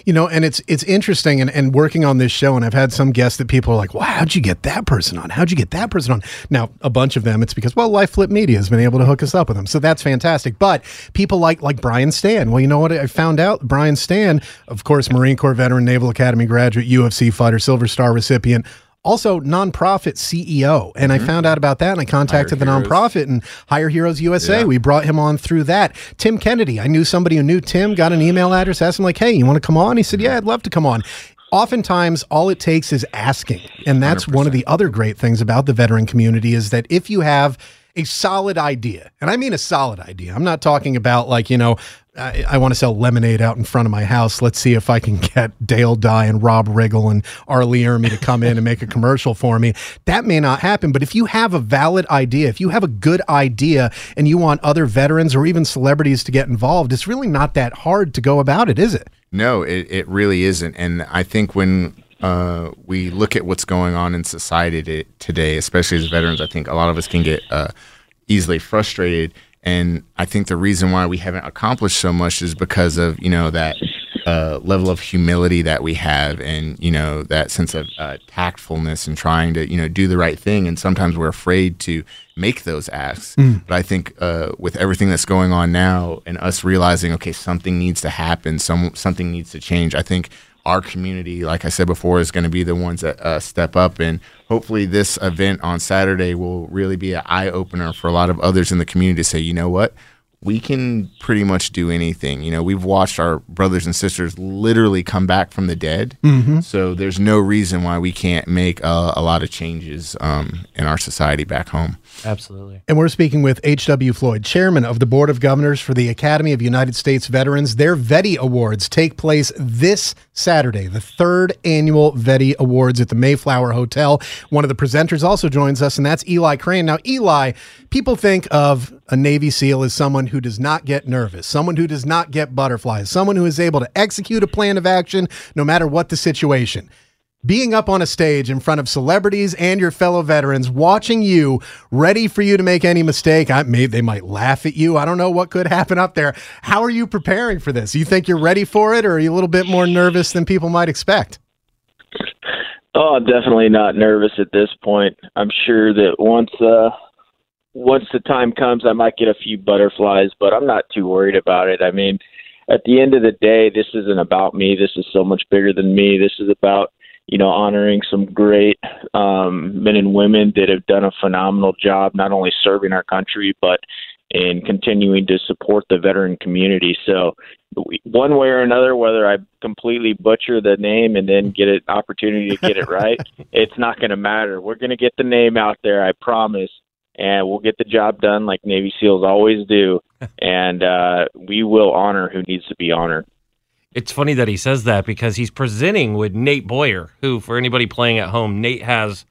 You know, and it's it's interesting and, and working on this show, and I've had some guests that people are like, Wow, how'd you get that person on? How'd you get that person on? Now, a bunch of them, it's because, well, Life Flip Media has been able to hook us up with them. So that's fantastic. But people like like Brian Stann. Well, you know what I found out? Brian Stann, of course, Marine Corps veteran, Naval Academy graduate, UFC fighter, Silver Star recipient. Also, nonprofit CEO. And I found out about that and I contacted Mm-hmm. Hire the Heroes. nonprofit and Hire Heroes USA. Yeah. We brought him on through that. Tim Kennedy, I knew somebody who knew Tim, got an email address, asked him, like, hey, you want to come on? He said, yeah, I'd love to come on. oftentimes all it takes is asking. And that's one of the other great things about the veteran community is that if you have a solid idea, and I mean a solid idea, I'm not talking about like, you know, I, I want to sell lemonade out in front of my house. Let's see if I can get Dale Dye and Rob Riggle and R. Lee Ermey to come in and make a commercial for me. That may not happen, but if you have a valid idea, if you have a good idea and you want other veterans or even celebrities to get involved, it's really not that hard to go about it, is it? No, it, it really isn't. And I think when uh, we look at what's going on in society to, today, especially as veterans, I think a lot of us can get uh, easily frustrated. And I think the reason why we haven't accomplished so much is because of you know that uh, level of humility that we have, and you know that sense of uh, tactfulness and trying to you know do the right thing. And sometimes we're afraid to make those asks. But I think uh, with everything that's going on now, and us realizing okay, something needs to happen, some something needs to change. I think our community, like I said before, is going to be the ones that uh, step up. And hopefully, this event on Saturday will really be an eye opener for a lot of others in the community to say, you know what? We can pretty much do anything. You know, we've watched our brothers and sisters literally come back from the dead. So there's no reason why we can't make a, a lot of changes um, in our society back home. Absolutely. And we're speaking with H.W. Floyd, chairman of the Board of Governors for the Academy of United States Veterans. Their Vetty Awards take place this Saturday, the third annual Vetty Awards at the Mayflower Hotel. One of the presenters also joins us, and that's Eli Crane. Now, Eli, people think of a Navy SEAL as someone who does not get nervous, someone who does not get butterflies, someone who is able to execute a plan of action no matter what the situation being up on a stage in front of celebrities and your fellow veterans, watching you, ready for you to make any mistake. I may they might laugh at you. I don't know what could happen up there. How are you preparing for this? You think you're ready for it, or are you a little bit more nervous than people might expect? Oh, I'm definitely not nervous at this point. I'm sure that once uh once the time comes I might get a few butterflies, but I'm not too worried about it. I mean, at the end of the day, this isn't about me. This is so much bigger than me. This is about, you know, honoring some great um men and women that have done a phenomenal job not only serving our country but in continuing to support the veteran community. So one way or another, whether I completely butcher the name and then get an opportunity to get it right, it's not going to matter. We're going to get the name out there, I promise, and we'll get the job done like Navy SEALs always do, and uh, we will honor who needs to be honored. It's funny that he says that because he's presenting with Nate Boyer, who, for anybody playing at home, Nate has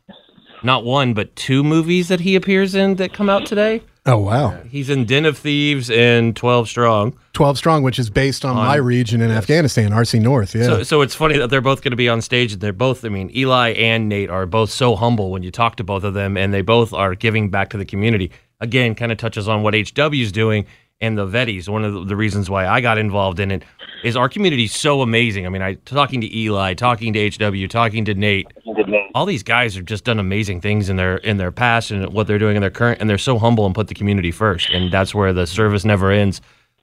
not one but two movies that he appears in that come out today. Oh wow, uh, He's in Den of Thieves and Twelve Strong. twelve strong, which is based on, my region in Afghanistan, RC North. Yeah, So, so it's funny that they're both going to be on stage, and they're both. I mean, Eli and Nate are both so humble when you talk to both of them, and they both are giving back to the community. Again, kind of touches on what HW is doing and the Vetties. One of the, the reasons why I got involved in it is our community is so amazing. I mean, I talking to Eli, talking to HW, talking to Nate. All these guys have just done amazing things in their in their past and what they're doing in their current, and they're so humble and put the community first. And that's where the service never ends.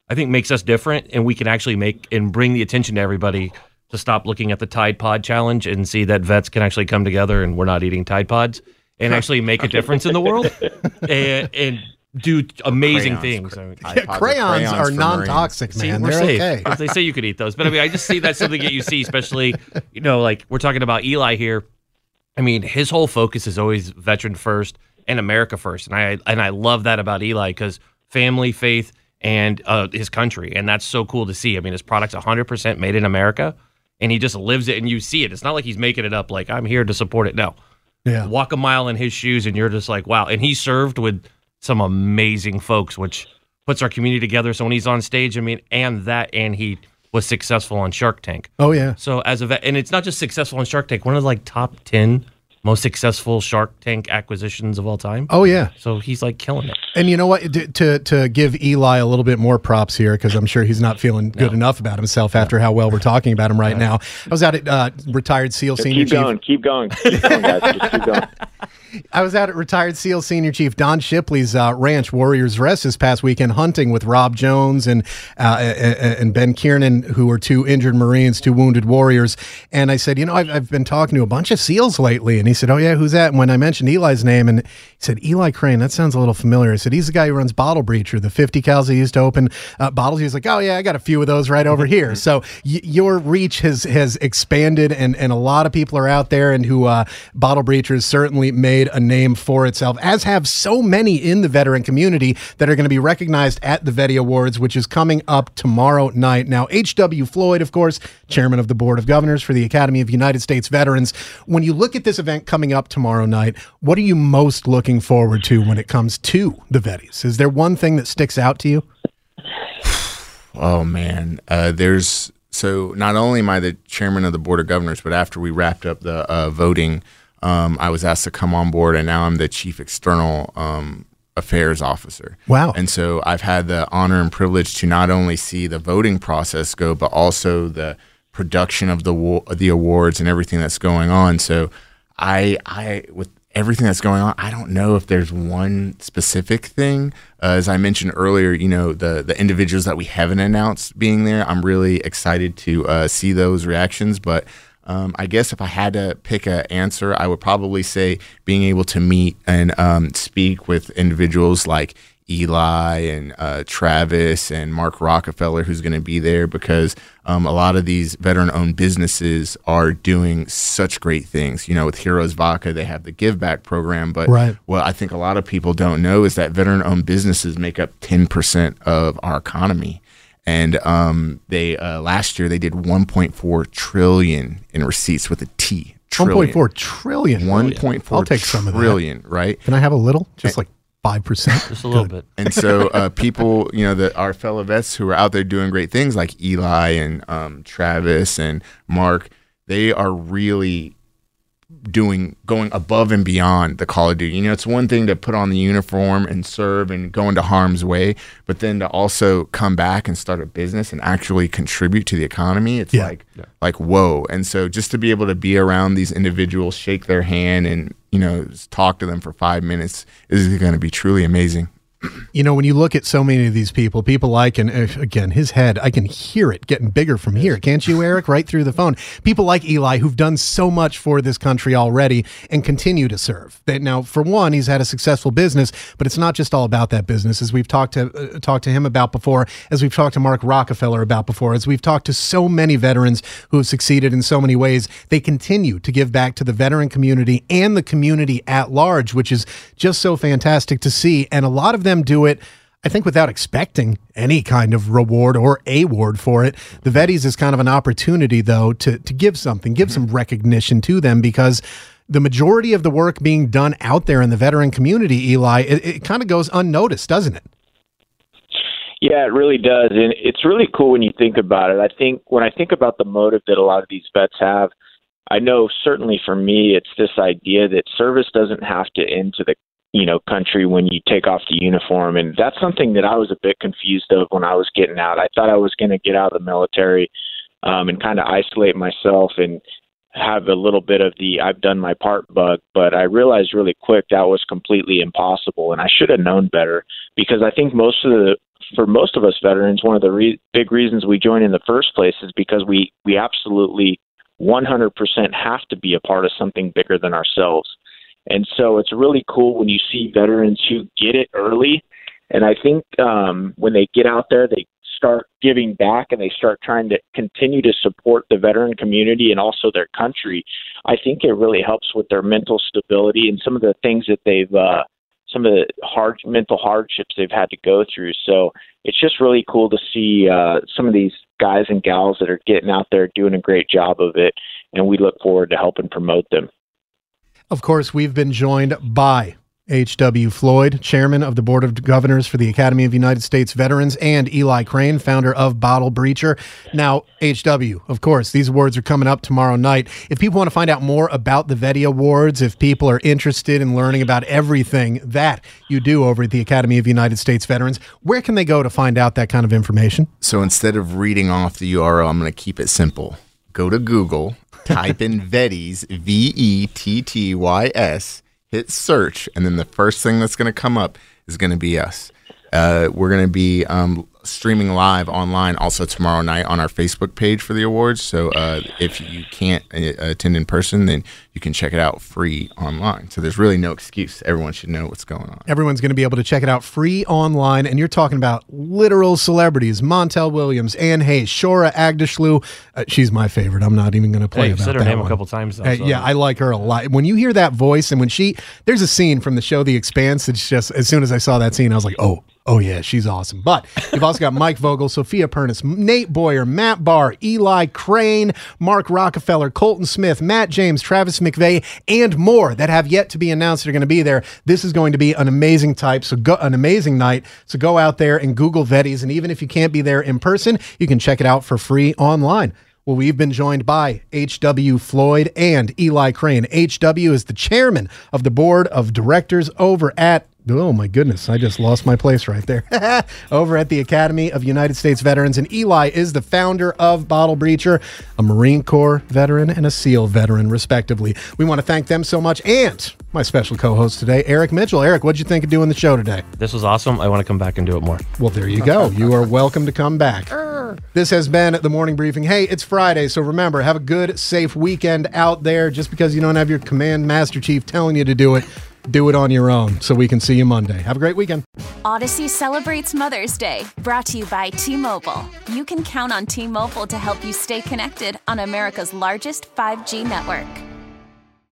I think makes us different, and we can actually make and bring the attention to everybody to stop looking at the Tide Pod challenge and see that vets can actually come together and we're not eating Tide Pods and actually make a difference in the world and, and do amazing Crayons, things. I mean, Yeah, crayons, are non-toxic, See, man. we're They're safe. okay. They say you could eat those, but I mean, I just see that's something that you see, especially you know, like we're talking about Eli here. I mean, his whole focus is always veteran first and America first, and I and I love that about Eli because family, faith, and uh, his country, and that's so cool to see. I mean, his product's 100 percent made in America, and he just lives it, and you see it. It's not like he's making it up. Like I'm here to support it. No, Yeah. walk a mile in his shoes, and you're just like, wow. And he served with some amazing folks, which puts our community together. So when he's on stage, I mean, and that, and he was successful on Shark Tank. Oh yeah. So as a vet, and it's not just successful on Shark Tank, one of the like top ten most successful Shark Tank acquisitions of all time. Oh yeah. So he's like killing it. And you know what? D- To to give Eli a little bit more props here, because I'm sure he's not feeling good enough about himself after how well we're talking about him right now. I was out at uh, retired SEAL senior Keep chief. going, keep going, keep going, guys. Just keep going. I was out at retired SEAL Senior Chief Don Shipley's uh, ranch, Warriors Rest, this past weekend hunting with Rob Jones and uh, and Ben Kiernan, who were two injured Marines, two wounded warriors. And I said, you know, I've, I've been talking to a bunch of SEALs lately. And he said, oh, yeah, who's that? And when I mentioned Eli's name, and he said, Eli Crane, that sounds a little familiar. I said, he's the guy who runs Bottle Breacher, the 50 cals he used to open uh, bottles. He was like, oh, yeah, I got a few of those right over here. So y- your reach has, has expanded, and, and a lot of people are out there and who uh, Bottle Breachers certainly made a name for itself, as have so many in the veteran community that are going to be recognized at the Vetty Awards, which is coming up tomorrow night. Now, H.W. Floyd, of course, chairman of the Board of Governors for the Academy of United States Veterans. When you look at this event coming up tomorrow night, what are you most looking forward to when it comes to the Vettys? Is there one thing that sticks out to you? Oh man, uh, there's so not only am I the chairman of the board of governors, but after we wrapped up the uh, voting, um, I was asked to come on board, and now I'm the chief external um, affairs officer. Wow! And so I've had the honor and privilege to not only see the voting process go, but also the production of the the awards and everything that's going on. So I I with everything that's going on, I don't know if there's one specific thing. Uh, as I mentioned earlier, you know, the the individuals that we haven't announced being there, I'm really excited to uh, see those reactions. But um, I guess if I had to pick an answer, I would probably say being able to meet and um, speak with individuals like Eli and uh, Travis and Mark Rockefeller, who's going to be there because um, a lot of these veteran owned businesses are doing such great things. You know, with Heroes Vodka, they have the Give Back program. But right. what I think a lot of people don't know is that veteran owned businesses make up 10% of our economy. And um, they uh, last year they did 1.4 trillion in receipts with a T. Trillion. 1.4 trillion. 1.4 I'll take some of that. right? Can I have a little? Just and, like five percent, just a little bit. And so uh, people, you know, that our fellow vets who are out there doing great things, like Eli and um, Travis and Mark, they are really doing going above and beyond the call of duty. You know, it's one thing to put on the uniform and serve and go into harm's way, but then to also come back and start a business and actually contribute to the economy, it's yeah. like yeah. like whoa. And so just to be able to be around these individuals, shake their hand and, you know, talk to them for 5 minutes is going to be truly amazing you know, when you look at so many of these people, people like, and uh, again, his head, I can hear it getting bigger from here. Can't you, Eric? Right through the phone. People like Eli who've done so much for this country already and continue to serve. Now, for one, he's had a successful business, but it's not just all about that business. As we've talked to uh, talked to him about before, as we've talked to Mark Rockefeller about before, as we've talked to so many veterans who have succeeded in so many ways, they continue to give back to the veteran community and the community at large, which is just so fantastic to see. And a lot of them them do it. I think without expecting any kind of reward or award for it. The Vettys is kind of an opportunity, though, to to give something, give mm-hmm. some recognition to them because the majority of the work being done out there in the veteran community, Eli, it, it kind of goes unnoticed, doesn't it? Yeah, it really does, and it's really cool when you think about it. I think when I think about the motive that a lot of these vets have, I know certainly for me, it's this idea that service doesn't have to end to the you know country when you take off the uniform and that's something that I was a bit confused of when I was getting out. I thought I was going to get out of the military um and kind of isolate myself and have a little bit of the I've done my part bug, but I realized really quick that was completely impossible and I should have known better because I think most of the for most of us veterans one of the re- big reasons we join in the first place is because we we absolutely 100% have to be a part of something bigger than ourselves and so it's really cool when you see veterans who get it early. And I think um, when they get out there, they start giving back and they start trying to continue to support the veteran community and also their country. I think it really helps with their mental stability and some of the things that they've uh, some of the hard mental hardships they've had to go through. So it's just really cool to see uh, some of these guys and gals that are getting out there doing a great job of it, and we look forward to helping promote them. Of course, we've been joined by H.W. Floyd, chairman of the Board of Governors for the Academy of United States Veterans, and Eli Crane, founder of Bottle Breacher. Now, H.W., of course, these awards are coming up tomorrow night. If people want to find out more about the Vetty Awards, if people are interested in learning about everything that you do over at the Academy of United States Veterans, where can they go to find out that kind of information? So instead of reading off the URL, I'm going to keep it simple. Go to Google type in Vettys, V E T T Y S, hit search, and then the first thing that's going to come up is going to be us. Uh, we're going to be um, streaming live online also tomorrow night on our Facebook page for the awards. So uh, if you can't uh, attend in person, then you can check it out free online. So there's really no excuse. Everyone should know what's going on. Everyone's going to be able to check it out free online, and you're talking about literal celebrities: Montel Williams, Anne Heche, Shohreh Aghdashloo. Uh, she's my favorite. I'm not even going to play Hey, about you've said her that name one. a couple times. Though, Uh, so- yeah, I like her a lot. When you hear that voice, and when she, there's a scene from the show The Expanse. It's just as soon as I saw that scene, I was like, oh, oh yeah, she's awesome. But you've also got Mike Vogel, Sophia Pernas, Nate Boyer, Matt Barr, Eli Crane, Mark Rockefeller, Colton Smith, Matt James, Travis McVey, and more that have yet to be announced that are going to be there. This is going to be an amazing type. So go an amazing night. So go out there and Google Vetties, and even if you can't be there in person, you can check it out for free online. Well, we've been joined by H.W. Floyd and Eli Crane. H.W. is the chairman of the board of directors over at, oh my goodness, I just lost my place right there, over at the Academy of United States Veterans. And Eli is the founder of Bottle Breacher, a Marine Corps veteran and a SEAL veteran, respectively. We want to thank them so much. And my special co host today, Eric Mitchell. Eric, what'd you think of doing the show today? This was awesome. I want to come back and do it more. Well, there you go. You are welcome to come back. This has been the morning briefing. Hey, it's Friday, so remember, have a good, safe weekend out there. Just because you don't have your command master chief telling you to do it, do it on your own so we can see you Monday. Have a great weekend. Odyssey celebrates Mother's Day, brought to you by T Mobile. You can count on T Mobile to help you stay connected on America's largest 5G network.